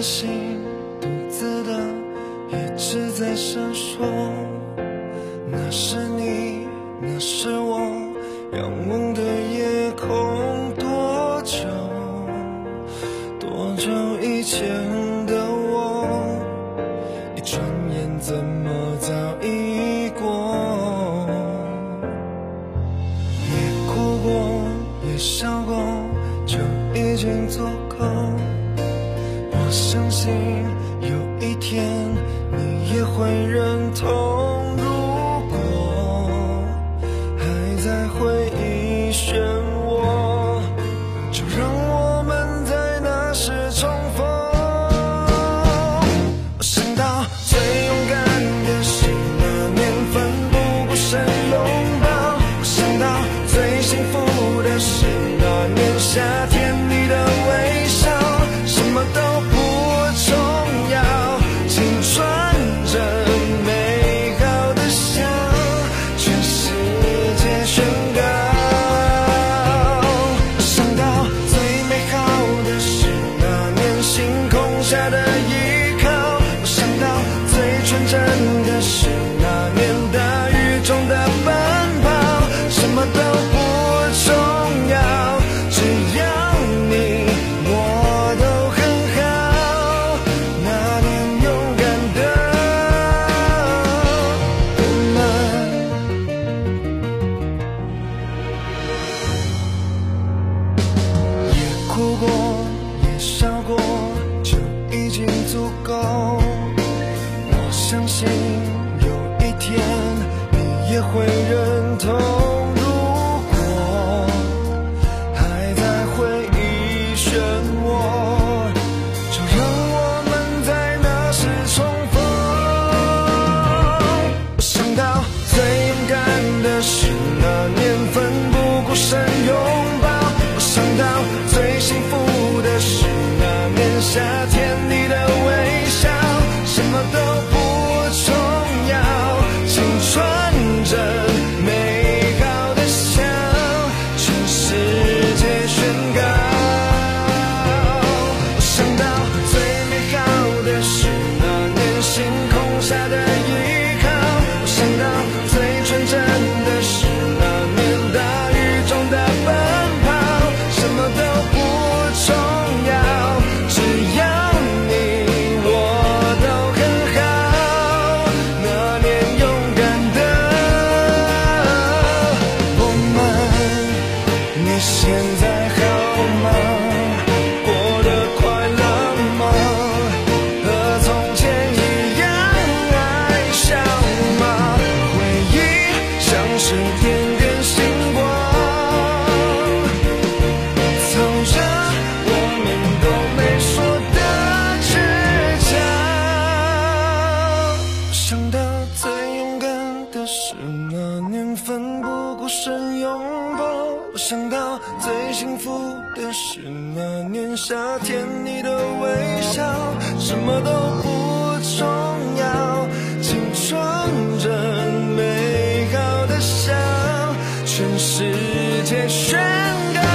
心独自的一直在闪烁，那是你，那是我仰望的夜空。多久，多久以前的我，一转眼怎么早已过？也哭过，也笑过，就已经足够。相信有一天你也会认同。也哭过，也笑过，就已经足够。我相信有一天你也会认同，如果还在回忆漩涡，就让我们在那时重逢。想到最勇敢的是那年。shine. 幸福的是那年夏天你的微笑什么都不重要紧春着美好的笑全世界宣告。